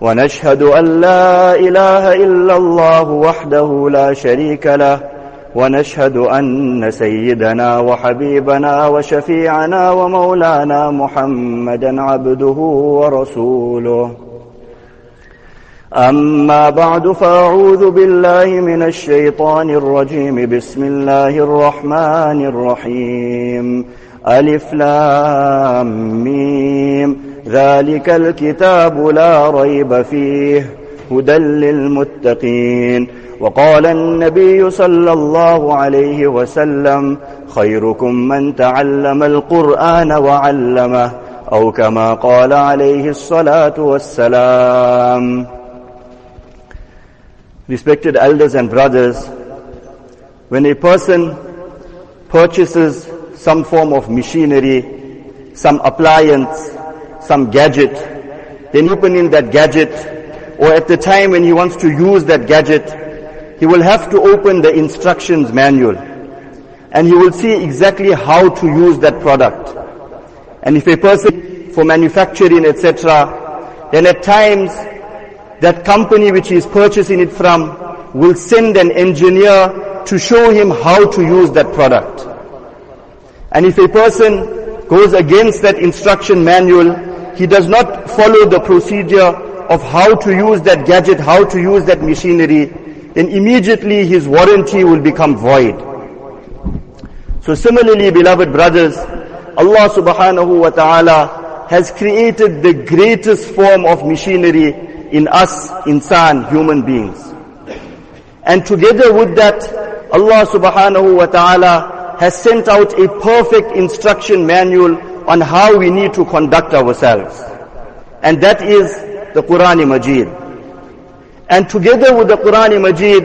ونشهد أن لا إله إلا الله وحده لا شريك له ونشهد أن سيدنا وحبيبنا وشفيعنا ومولانا محمدا عبده ورسوله. أما بعد فأعوذ بالله من الشيطان الرجيم. بسم الله الرحمن الرحيم. ألف لام ميم. ذلك الكتاب لا ريب فيه هدى للمتقين. وقال النبي صلى الله عليه وسلم خيركم من تعلم القرآن وعلمه أو كما قال عليه الصلاة والسلام. Respected elders and brothers, when a person purchases some form of machinery, some appliance, some gadget, then open in that gadget, or at the time when he wants to use that gadget, he will have to open the instructions manual. And he will see exactly how to use that product. And if a person for manufacturing, etc., then at times that company which he is purchasing it from will send an engineer to show him how to use that product. And if a person goes against that instruction manual, he does not follow the procedure of how to use that gadget, how to use that machinery, then immediately his warranty will become void. So similarly, beloved brothers, Allah subhanahu wa ta'ala has created the greatest form of machinery in us, insan, human beings. And together with that, Allah subhanahu wa ta'ala has sent out a perfect instruction manual on how we need to conduct ourselves. And that is the Quran Majid. And together with the Quran Majid,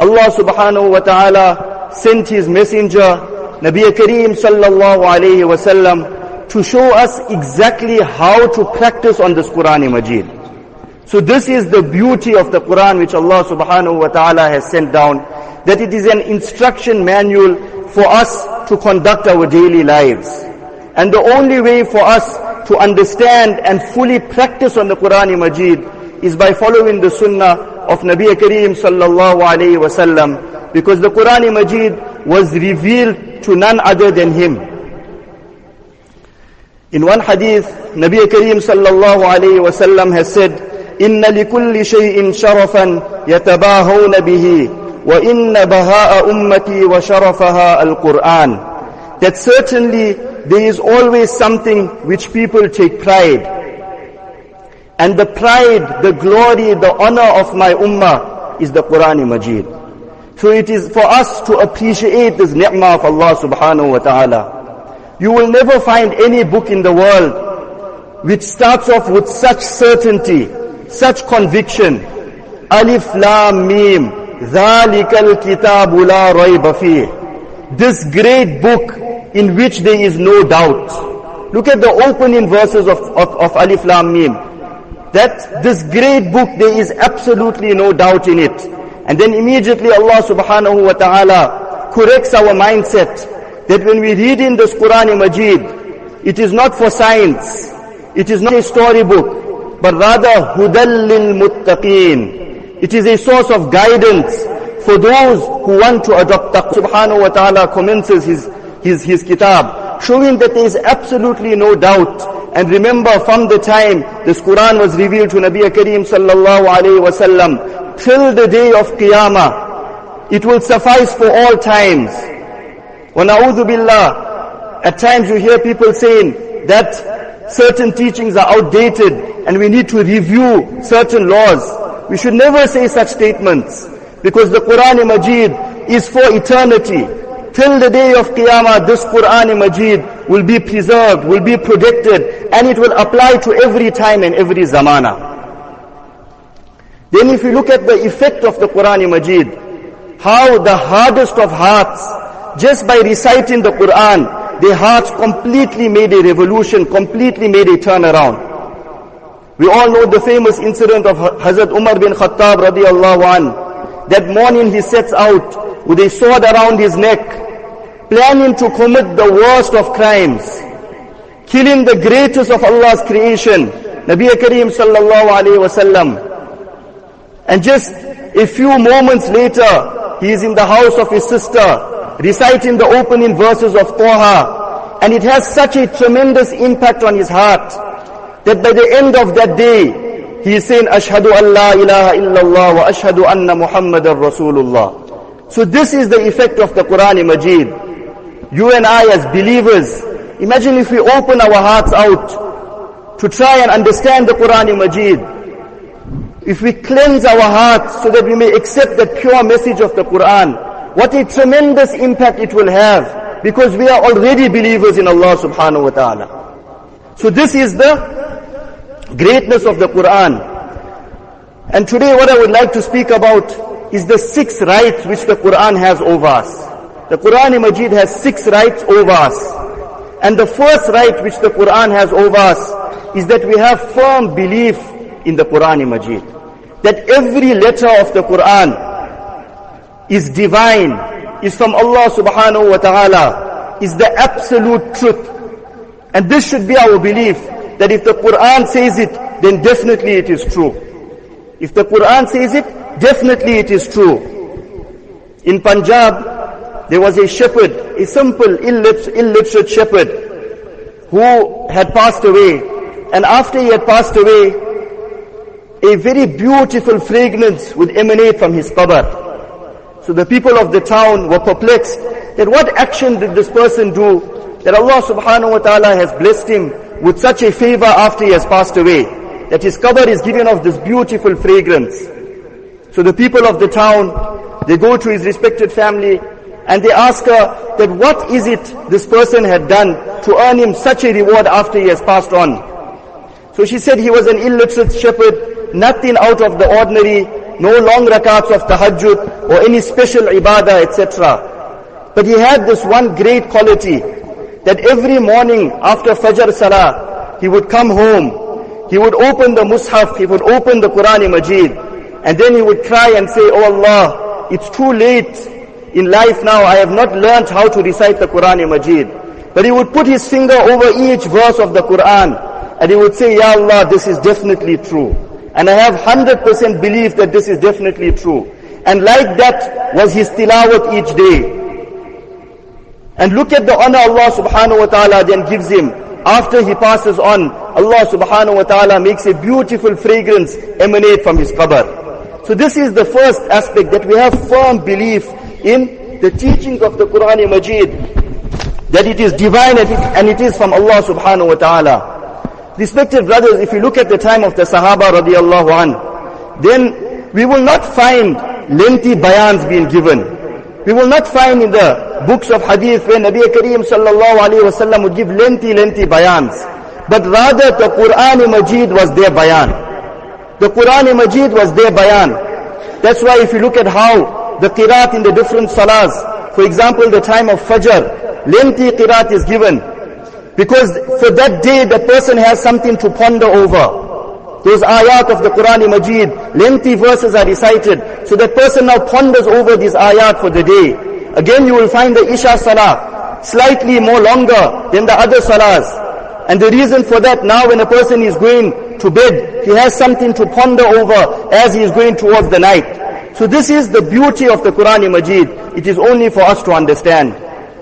Allah subhanahu wa ta'ala sent His messenger, Nabi Kareem sallallahu alayhi wasallam, to show us exactly how to practice on this Quran Majid. So this is the beauty of the Quran which Allah subhanahu wa ta'ala has sent down, that it is an instruction manual for us to conduct our daily lives. And the only way for us to understand and fully practice on the Quran Majid is by following the sunnah of Nabi Kareem sallallahu alayhi wasallam, because the Quran Majid was revealed to none other than him. In one hadith, Nabi Kareem sallallahu alayhi wasallam has said, إن لكل شيء شرفا يتباهون به وإن بهاء أمتي وشرفها القرآن That certainly there is always something which people take pride. And the pride, the glory, the honor of my ummah is the Quran Majid. So it is for us to appreciate this ni'mah of Allah subhanahu wa ta'ala. You will never find any book in the world which starts off with such certainty, such conviction. Alif Lam Mim. ذَلِكَ الْكِتَابُ لَا رَيْبَ فِيهِ This great book in which there is no doubt. Look at the opening verses of, of, of Alif Lam Mim. That this great book, there is absolutely no doubt in it. And then immediately Allah subhanahu wa ta'ala corrects our mindset that when we read in this Quran Majid, it is not for science, it is not a storybook, but rather hudallil muttaqeen. It is a source of guidance for those who want to adopt taqwa. Subhanahu wa ta'ala commences his, his, his kitab, showing that there is absolutely no doubt. And remember from the time this Quran was revealed to Nabi Kareem sallallahu alayhi wasallam, till the day of Qiyamah, it will suffice for all times. Na'udhu billah. At times you hear people saying that certain teachings are outdated and we need to review certain laws. We should never say such statements because the Quran Majid is for eternity. Till the day of Qiyamah, this Quran Majid will be preserved, will be protected, and it will apply to every time and every zamana. Then if you look at the effect of the Quran Majid, how the hardest of hearts, just by reciting the Quran, their hearts completely made a revolution, completely made a turnaround. We all know the famous incident of Hazrat Umar bin Khattab radiallahu an. That morning he sets out with a sword around his neck, planning to commit the worst of crimes, killing the greatest of Allah's creation, Nabi Kareem sallallahu alayhi. And just a few moments later, he is in the house of his sister, reciting the opening verses of Taha, and it has such a tremendous impact on his heart that by the end of that day, he is saying, Ashhadu an la ilaha illallah wa ashhadu anna Muhammadan Rasulullah. So this is the effect of the Quran Majid. You and I as believers, imagine if we open our hearts out to try and understand the Quran Majid. If we cleanse our hearts so that we may accept the pure message of the Quran, what a tremendous impact it will have because we are already believers in Allah subhanahu wa ta'ala. So this is the greatness of the Quran. And today what I would like to speak about is the six rights which the Quran has over us. The Quran Majid has six rights over us. And the first right which the Quran has over us is that we have firm belief in the Quran Majid. That every letter of the Quran is divine, is from Allah subhanahu wa ta'ala, is the absolute truth. And this should be our belief that if the Quran says it, then definitely it is true. If the Quran says it, definitely it is true. In Punjab, there was a shepherd, a simple, illiterate shepherd, who had passed away. And after he had passed away, a very beautiful fragrance would emanate from his qabr. So the people of the town were perplexed that what action did this person do that Allah subhanahu wa ta'ala has blessed him with such a favor after he has passed away, that his qabr is given off this beautiful fragrance. So the people of the town, they go to his respected family and they ask her that what is it this person had done to earn him such a reward after he has passed on. So she said he was an illiterate shepherd, nothing out of the ordinary, no long rakats of tahajjud or any special ibadah, etc. But he had this one great quality that every morning after Fajr Salah, he would come home, he would open the Mus'haf, he would open the Quran Majid, and then he would cry and say, Oh Allah, it's too late in life now, I have not learned how to recite the Quran in Majid. But he would put his finger over each verse of the Quran, and he would say, Ya Allah, this is definitely true. And I have 100% belief that this is definitely true. And like that was his tilawat each day. And look at the honor Allah subhanahu wa ta'ala then gives him. After he passes on, Allah subhanahu wa ta'ala makes a beautiful fragrance emanate from his qabr. So this is the first aspect that we have firm belief in the teachings of the Quran Majid. That it is divine and it, is from Allah subhanahu wa ta'ala. Respected brothers, if you look at the time of the Sahaba radiallahu an, then we will not find lengthy bayans being given. We will not find in the books of hadith where Nabi Kareem sallallahu alayhi wasallam would give lengthy, lengthy bayans. But rather the Quran Majid was their bayan. The Quran Majid was their bayan. That's why if you look at how the qiraat in the different salahs, for example the time of Fajr, lengthy qiraat is given. Because for that day the person has something to ponder over. Those ayat of the Quran Majid, lengthy verses are recited. So that person now ponders over these ayat for the day. Again you will find the Isha Salah slightly more longer than the other Salahs. And the reason for that, now when a person is going to bed, he has something to ponder over as he is going towards the night. So this is the beauty of the Quran Majid. It is only for us to understand.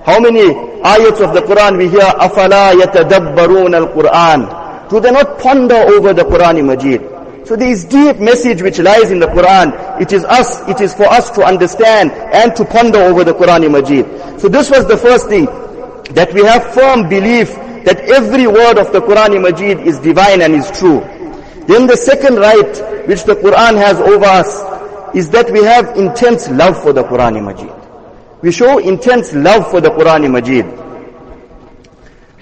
How many ayats of the Quran we hear, أَفَلَا يَتَدَبَّرُونَ الْقُرْآنِ Do they not ponder over the Quran Majid? So there is deep message which lies in the Quran. It is us, it is for us to understand and to ponder over the Quran Majid. So this was the first thing, that we have firm belief that every word of the Quran Majid is divine and is true. Then the second right which the Quran has over us is that we have intense love for the Quran Majid. We show intense love for the Quran Majid.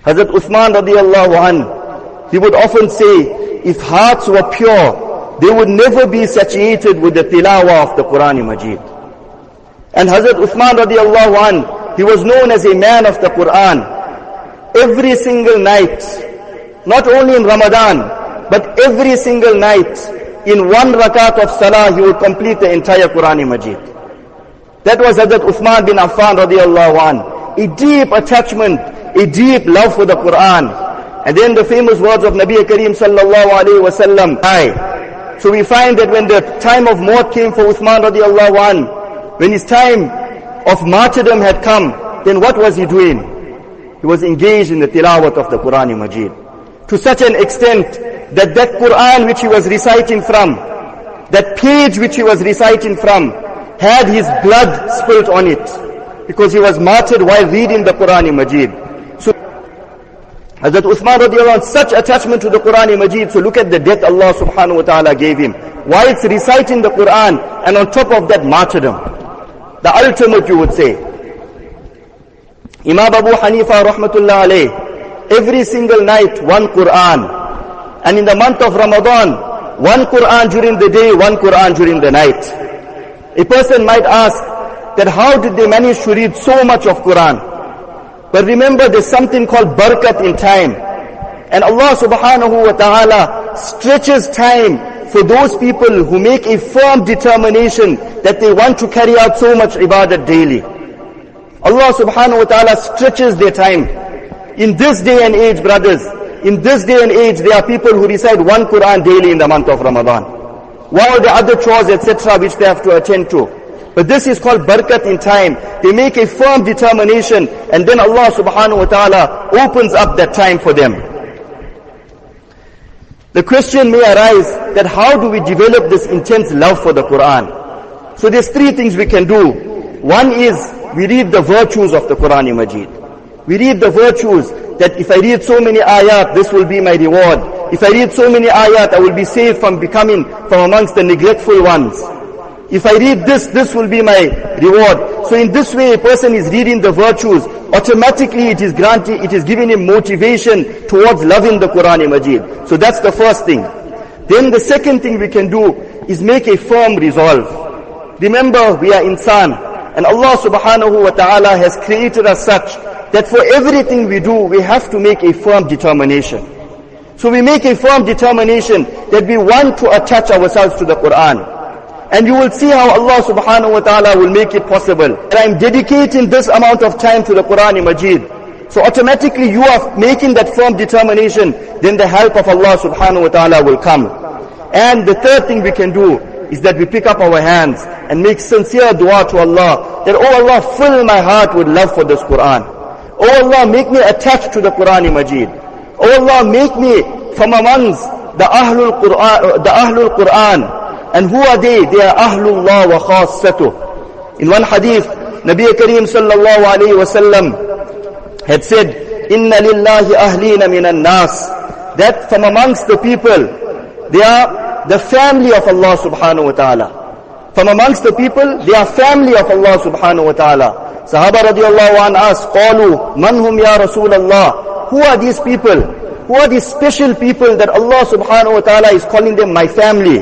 Hazrat Uthman radiallahu anh, he would often say, if hearts were pure, they would never be satiated with the tilawah of the Quran Majid. And Hazrat Uthman radiallahu an, he was known as a man of the Quran. Every single night, not only in Ramadan, but every single night, in one rakat of salah, he would complete the entire Quran Majid. That was Hazrat Uthman bin Affan radiallahu an. A deep attachment, a deep love for the Quran. And then the famous words of Nabi Kareem sallallahu alayhi wa sallam. So we find that when the time of maut came for Uthman radiallahu an, when his time of martyrdom had come, then what was he doing? He was engaged in the tilawat of the Quran Majid. To such an extent that that Quran which he was reciting from, that page which he was reciting from, had his blood spilt on it. Because he was martyred while reading the Quran Majid. So, Hazrat Uthman radiallahu anh, such attachment to the Quran Majid, so look at the death Allah subhanahu wa ta'ala gave him. Whilst reciting the Quran, and on top of that martyrdom. The ultimate you would say. Imam Abu Hanifa rahmatullah alayh, every single night one Quran. And in the month of Ramadan, one Quran during the day, one Quran during the night. A person might ask that how did they manage to read so much of Quran? But remember there's something called barakat in time. And Allah subhanahu wa ta'ala stretches time for those people who make a firm determination that they want to carry out so much ibadah daily. Allah subhanahu wa ta'ala stretches their time. In this day and age, brothers, in this day and age, there are people who recite one Quran daily in the month of Ramadan. While the other chores, etc., which they have to attend to. But this is called barakat in time. They make a firm determination and then Allah subhanahu wa ta'ala opens up that time for them. The question may arise that how do we develop this intense love for the Quran? So there's three things we can do. One is we read the virtues of the Quran Majid. We read the virtues that if I read so many ayat, this will be my reward. If I read so many ayat, I will be saved from becoming from amongst the neglectful ones. If I read this, this will be my reward. So in this way, a person is reading the virtues. Automatically, it is granting, it is giving him motivation towards loving the Quran Majid. So that's the first thing. Then the second thing we can do is make a firm resolve. Remember, we are insan. And Allah subhanahu wa ta'ala has created us such that for everything we do, we have to make a firm determination. So we make a firm determination that we want to attach ourselves to the Quran. And you will see how Allah subhanahu wa ta'ala will make it possible. And I'm dedicating this amount of time to the Quran Majid. So automatically you are making that firm determination, then the help of Allah subhanahu wa ta'ala will come. And the third thing we can do is that we pick up our hands and make sincere dua to Allah, that oh Allah, fill my heart with love for this Quran. Oh Allah, make me attached to the Quran Majid. Oh Allah, make me from amongst the Ahlul Quran, the Ahlul Quran, and who are they? They are Ahlullah wa khassatuh. In one hadith, Nabi Kareem sallallahu alayhi wa sallam had said, Inna lillahi ahlina minan nas. That from amongst the people, they are the family of Allah subhanahu wa ta'ala. From amongst the people, they are family of Allah subhanahu wa ta'ala. Sahaba radiallahu an asked, قالوا من هم ya Rasulullah? Who are these people? Who are these special people that Allah subhanahu wa ta'ala is calling them my family?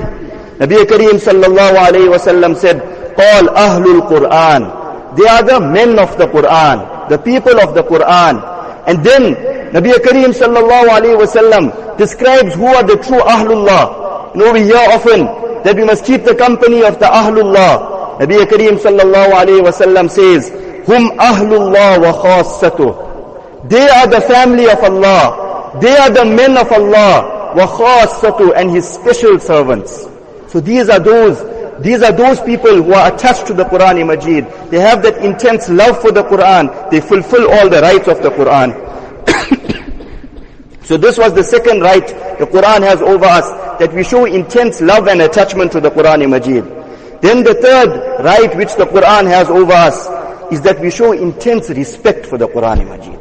Nabi Kareem sallallahu alayhi wa sallam said, All Ahlul Quran. They are the men of the Quran, the people of the Quran. And then Nabi Kareem sallallahu alayhi wa sallam describes who are the true Ahlullah. You know, we hear often that we must keep the company of the Ahlullah. Nabi Kareem sallallahu alayhi wa sallam says, Hum Ahlullah wa khassatuh. They are the family of Allah. They are the men of Allah. Khassatuh and His special servants. So these are those, these are those people who are attached to the Quran Majid. They have that intense love for the Quran. They fulfill all the rights of the Quran. so this was the second right the Quran has over us, that we show intense love and attachment to the Quran Majid. Then the third right which the Quran has over us is that we show intense respect for the Quran Majid.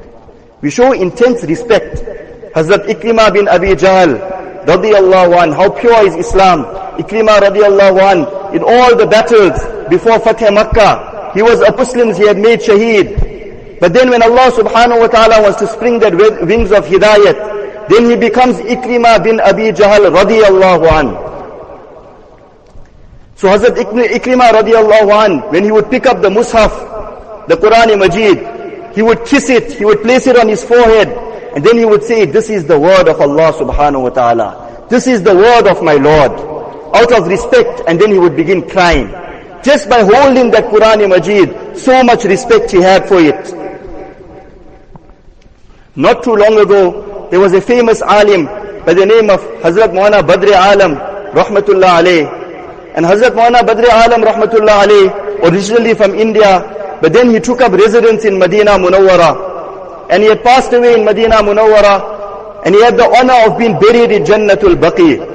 We show intense respect. Hazrat Ikrimah bin Abi Jahl, radiallahu an, how pure is Islam. Ikrimah radiallahu an, in all the battles before Fatih Makkah, he was a Muslim, he had made shaheed. But then when Allah subhanahu wa ta'ala wants to spring that wings of hidayat, then he becomes Ikrimah bin Abi Jahl radiallahu an. So Hazrat Ikrimah radiallahu an, when he would pick up the Mus'haf, the Quran Majid, he would kiss it, he would place it on his forehead, and then he would say, this is the word of Allah subhanahu wa ta'ala. This is the word of my Lord. Out of respect, and then he would begin crying. Just by holding that Quran Majid, so much respect he had for it. Not too long ago, there was a famous alim by the name of Hazrat Maulana Badri Alam, rahmatullah alayh. And Hazrat Maulana Badri Alam rahmatullah alayh, originally from India, but then he took up residence in Medina Munawwara. And he had passed away in Medina Munawwara, and he had the honor of being buried in Jannatul Baqi.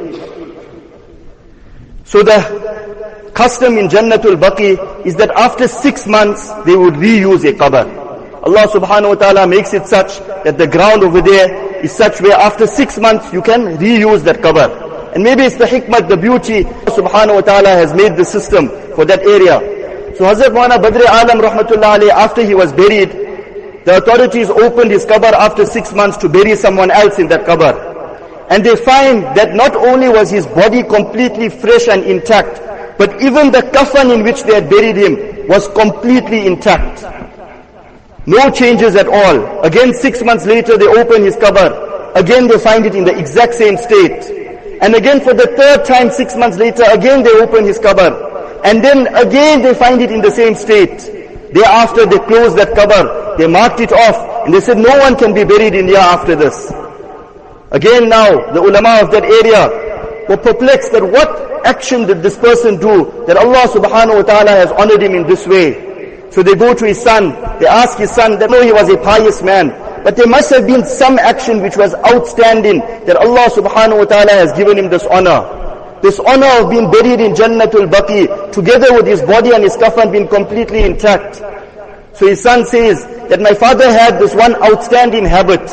So the custom in Jannatul Baqi is that after six months, they would reuse a qabr. Allah subhanahu wa ta'ala makes it such that the ground over there is such where after six months you can reuse that qabr. And maybe it's the hikmah, the beauty, subhanahu wa ta'ala has made the system for that area. So Hazrat Maulana Badri Alam rahmatullah alayhi, after he was buried, the authorities opened his qabr after six months to bury someone else in that qabr. And they find that not only was his body completely fresh and intact, but even the kafan in which they had buried him was completely intact. No changes at all. Again, six months later, they open his qabr. Again, they find it in the exact same state. And again for the third time, six months later, again they open his qabr. And then again they find it in the same state. Thereafter they close that qabr. They marked it off. And they said no one can be buried in here after this. Again now, the ulama of that area were perplexed that what action did this person do that Allah subhanahu wa ta'ala has honored him in this way. So they go to his son, they ask his son, they know he was a pious man. But there must have been some action which was outstanding that Allah subhanahu wa ta'ala has given him this honor. This honor of being buried in Jannatul Baqi together with his body and his kafan being completely intact. So his son says that my father had this one outstanding habit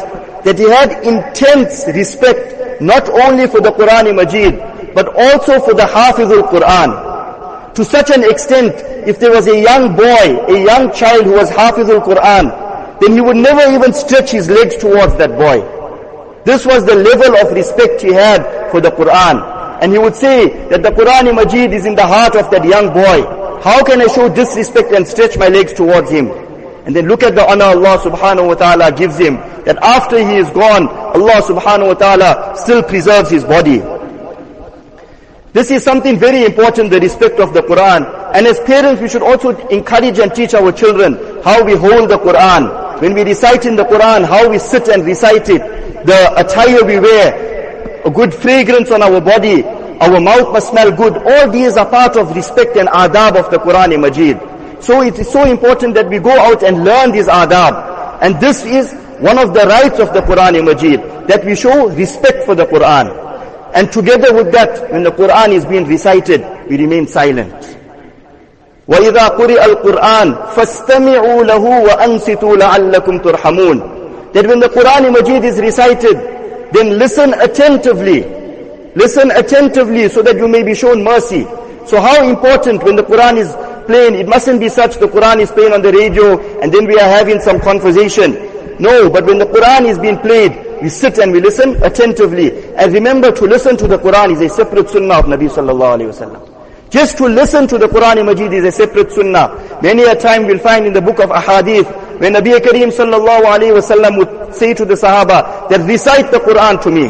that he had intense respect not only for the Quran Majid but also for the Hafizul Quran. To such an extent, if there was a young boy, a young child who was Hafizul Quran, then he would never even stretch his legs towards that boy. This was the level of respect he had for the Quran. And he would say that the Quran Majid is in the heart of that young boy. How can I show disrespect and stretch my legs towards him? And then look at the honor Allah subhanahu wa ta'ala gives him. That after he is gone, Allah subhanahu wa ta'ala still preserves his body. This is something very important, the respect of the Quran. And as parents, we should also encourage and teach our children how we hold the Quran. When we recite in the Quran, how we sit and recite it. The attire we wear, a good fragrance on our body, our mouth must smell good. All these are part of respect and adab of the Quran Majid. So it is so important that we go out and learn these adab. And this is one of the rights of the Quran Majid, that we show respect for the Quran. And together with that, when the Quran is being recited, we remain silent. وَإِذَا قُرِئَ الْقُرْآنِ فَاسْتَمِعُوا لَهُ وَأَنْصِتُوا لَعَلَّكُمْ تُرْحَمُونَ That when the Quran Majid is recited, then listen attentively. Listen attentively so that you may be shown mercy. So how important when the Quran is playing, it mustn't be such the Quran is playing on the radio and then we are having some conversation. No, but when the Quran is being played, we sit and we listen attentively. And remember to listen to the Quran is a separate sunnah of Nabi sallallahu alayhi wasallam. Just to listen to the Quran Majid is a separate sunnah. Many a time we'll find in the book of Ahadith, when Nabi Kareem sallallahu alayhi wasallam would say to the Sahaba, that recite the Quran to me.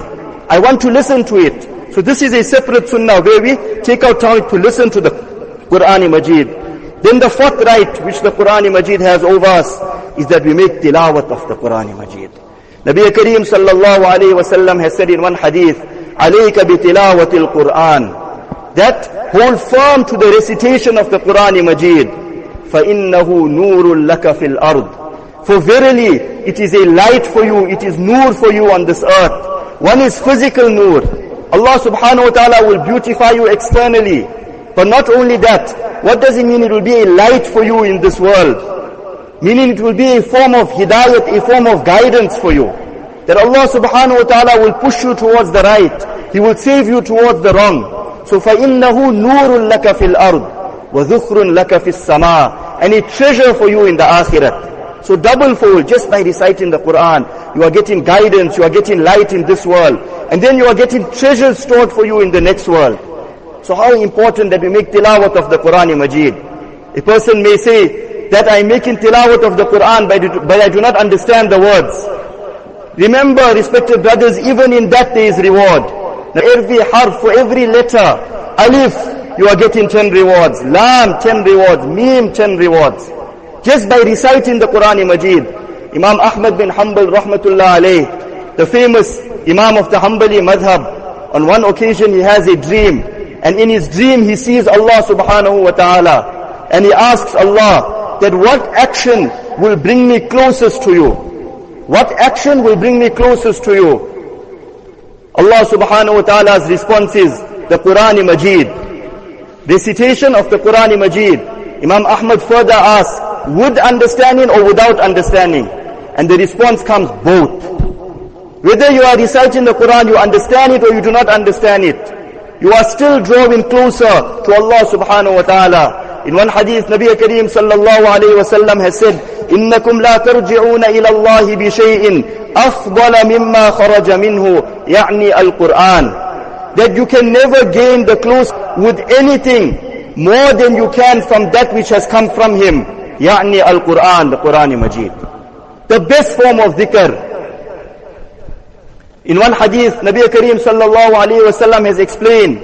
I want to listen to it. So this is a separate sunnah where we take our time to listen to the Quran Majid. Then the fourth right which the Quran Majid has over us is that we make tilawat of the Quran Majid. Nabi Kareem sallallahu alayhi wasallam has said in one hadith, عَلَيْكَ بِتِلَاوَةِ الْقُرْآنِ That hold firm to the recitation of the Quran Majid. فَإِنَّهُ نُورٌ لَكَ فِي الْأَرْضِ For verily, it is a light for you, it is nur for you on this earth. One is physical nur. Allah subhanahu wa ta'ala will beautify you externally. But not only that, what does it mean? It will be a light for you in this world. Meaning it will be a form of hidayat, a form of guidance for you. That Allah subhanahu wa ta'ala will push you towards the right. He will save you towards the wrong. So فَإِنَّهُ نُورٌ لَكَ فِي الْأَرْضِ وَذُخْرٌ لَكَ فِي السَّمَاءِ And a treasure for you in the akhirat. So double fold, just by reciting the Quran, you are getting guidance, you are getting light in this world. And then you are getting treasures stored for you in the next world. So how important that we make tilawat of the Quran Majid. A person may say that I'm making tilawat of the Quran but I do not understand the words. Remember, respected brothers, even in that there is reward. Now every harf, for every letter, alif, you are getting 10 rewards. Lam, 10 rewards. Mim, 10 rewards. Just by reciting the Quran Majid. Imam Ahmad bin Hanbal, rahmatullah alayh, the famous Imam of the Hanbali madhab, on one occasion he has a dream. And in his dream he sees Allah subhanahu wa ta'ala. And he asks Allah that what action will bring me closest to you? What action will bring me closest to you? Allah subhanahu wa ta'ala's response is the Quran Majid. Recitation of the Quran Majid. Imam Ahmad further asks, with understanding or without understanding? And the response comes both. Whether you are reciting the Quran, you understand it or you do not understand it You are still drawing closer to Allah subhanahu wa ta'ala. In one hadith, Nabi Kareem sallallahu alayhi wa sallam has said, إنكم لا ترجعون إلى الله بشيء أفضل مما خرج منه يعني القرآن that you can never gain the close with anything more than you can from that which has come from him يعني القرآن the Quran Majid the best form of dhikr in one hadith Nabi Kareem sallallahu alayhi wasallam has explained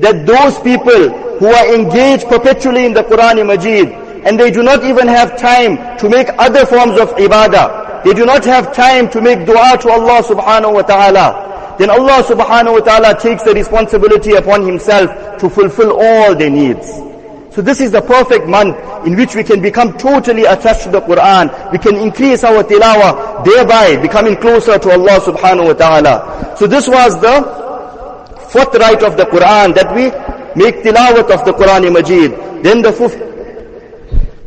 that those people who are engaged perpetually in the Quran Majid and they do not even have time to make other forms of ibadah. They do not have time to make dua to Allah subhanahu wa ta'ala. Then Allah subhanahu wa ta'ala takes the responsibility upon himself to fulfill all their needs. So this is the perfect month in which we can become totally attached to the Quran. We can increase our tilawah, thereby becoming closer to Allah subhanahu wa ta'ala. So this was the fourth right of the Quran, that we make tilawat of the Quran Majid. Then the fifth,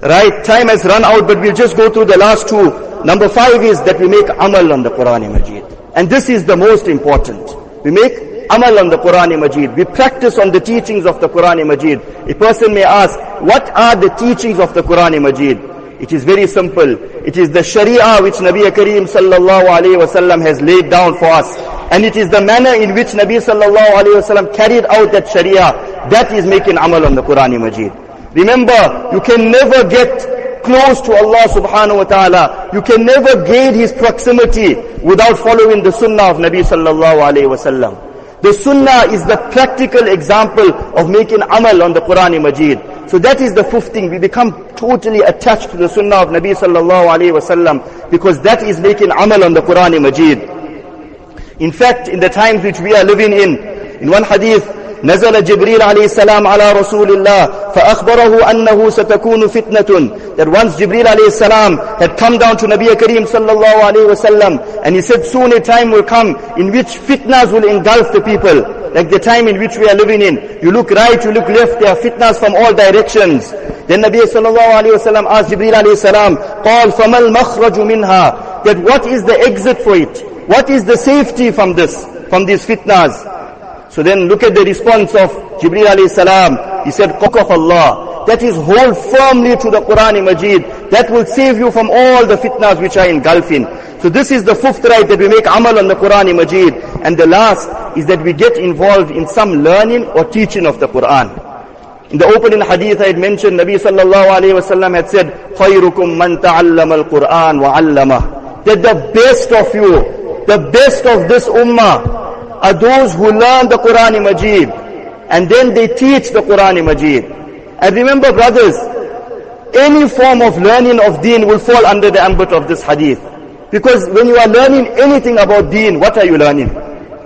right, time has run out, but we'll just go through the last two. Number five is that we make amal on the Quran Majid. And this is the most important. We make amal on the Quran Majid. We practice on the teachings of the Quran Majid. A person may ask, what are the teachings of the Quran Majid? It is very simple. It is the Sharia which Nabi Kareem sallallahu alayhi wasallam has laid down for us. And it is the manner in which Nabi sallallahu alayhi wasallam carried out that Sharia. That is making amal on the Quran Majid. Remember, you can never get close to Allah subhanahu wa ta'ala. You can never gain His proximity without following the sunnah of Nabi sallallahu alayhi wasallam. The sunnah is the practical example of making amal on the Quran Majid. So that is the fifth thing. We become totally attached to the sunnah of Nabi sallallahu alayhi because that is making amal on the Quran Majid. In fact, in the times which we are living in, in one hadith, نزل جبريل عليه السلام على رسول الله فأخبره أنه ستكون فتنة that once Jibril عليه السلام had come down to Nabi Kareem sallallahu alayhi wasallam and he said soon a time will come in which fitnas will engulf the people like the time in which we are living in you look right you look left there are fitnas from all directions then Nabi sallallahu alayhi wasallam asked Jibril عليه السلام قال فما المخرج منها that what is the exit for it what is the safety from this from these fitnas so then look at the response of Jibreel alayhi salam. He said, Qaq of Allah. That is hold firmly to the Quran Majid. That will save you from all the fitnas which are engulfing. So this is the fifth right that we make amal on the Quran Majid. And the last is that we get involved in some learning or teaching of the Quran. In the opening hadith I had mentioned, Nabi sallallahu alayhi wasallam had said, خَيْرُكُمْ مَنْ تَعَلَّمَ الْقُرْآنِ وَعَلَّمَهُ That the best of you, the best of this ummah, are those who learn the Quran Majid and then they teach the Quran Majid. And remember brothers, any form of learning of deen will fall under the ambit of this hadith. Because when you are learning anything about deen, what are you learning?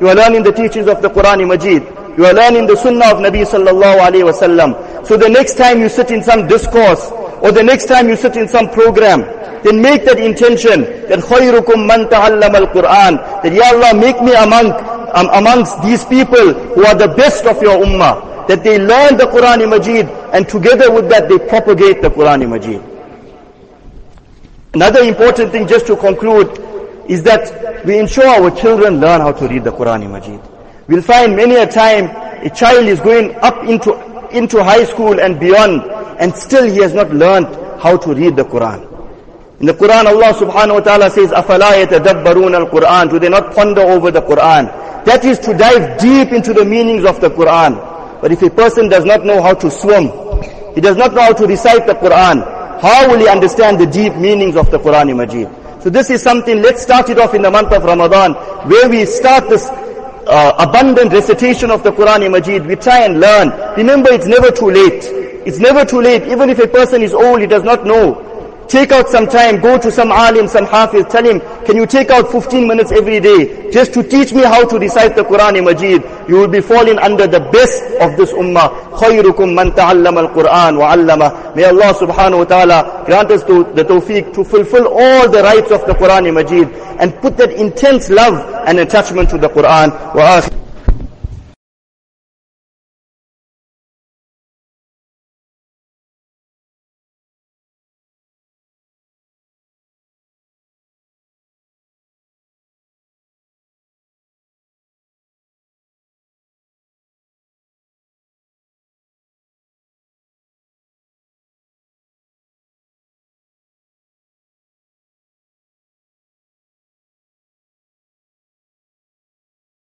You are learning the teachings of the Quran Majid. You are learning the sunnah of Nabi sallallahu alayhi wasallam. So the next time you sit in some discourse, or the next time you sit in some program, then make that intention that khayrukum man ta'allama al-Quran. That Ya Allah, make me a monk um, amongst these people who are the best of your ummah, that they learn the Quran Majid and together with that they propagate the Quran Majid. Another important thing just to conclude is that we ensure our children learn how to read the Quran Majid. We'll find many a time a child is going up into, into high school and beyond and still he has not learned how to read the Quran. In the Quran, Allah subhanahu wa ta'ala says, أَفَلَا يَتَدَبَّرُونَ الْقُرْآنِ Do they not ponder over the Quran? That is to dive deep into the meanings of the Quran. But if a person does not know how to swim, he does not know how to recite the Quran, how will he understand the deep meanings of the Quran Majid? So this is something, let's start it off in the month of Ramadan, where we start this uh, abundant recitation of the Quran Majid. We try and learn. Remember, it's never too late. It's never too late. Even if a person is old, he does not know. Take out some time, go to some alim, some hafiz, tell him, can you take out 15 minutes every day just to teach me how to recite the Quran Majid? You will be falling under the best of this ummah. خَيْرُكُمْ مَنْ تَعَلَّمَ الْقُرْآنِ وَعَلَّمَ May Allah subhanahu wa ta'ala grant us to, the tawfiq to fulfill all the rights of the Quran Majid and put that intense love and attachment to the Quran.